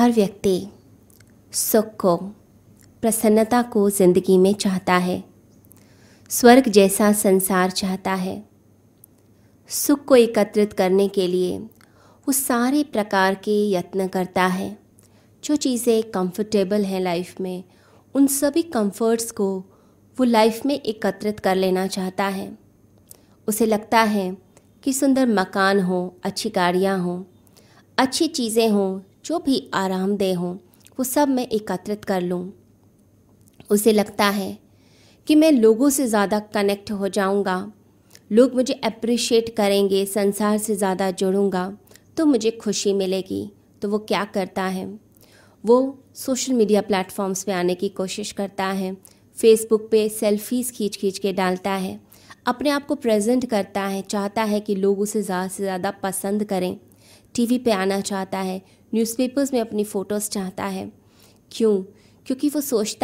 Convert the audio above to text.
हर व्यक्ति सुख को, प्रसन्नता को ज़िंदगी में चाहता है। स्वर्ग जैसा संसार चाहता है। सुख को एकत्रित करने के लिए वो सारे प्रकार के यत्न करता है। जो चीज़ें कंफर्टेबल हैं लाइफ में, उन सभी कंफर्ट्स को वो लाइफ में एकत्रित कर लेना चाहता है। उसे लगता है कि सुंदर मकान हो, अच्छी गाड़ियाँ हों, अच्छी चीज़ें हों जो भी आरामदेह हों, वो सब मैं एकत्रित कर लूँ। उसे लगता है कि मैं लोगों से ज़्यादा कनेक्ट हो जाऊँगा। लोग मुझे अप्रिशिएट करेंगे, संसार से ज़्यादा जुड़ूँगा तो मुझे खुशी मिलेगी। तो वो क्या करता है? वो सोशल मीडिया प्लेटफॉर्म्स पे आने की कोशिश करता है। फेसबुक पे सेल्फीज़ खींच खींच के डालता है। अपने आप को प्रेजेंट करता है, चाहता है कि लोग उसे ज़्यादा से ज़्यादा पसंद करें। टीवी पे आना चाहता है न्यूज़पेपर्स में अपनी फ़ोटोज़ चाहता है। क्यों? क्योंकि वो सोचता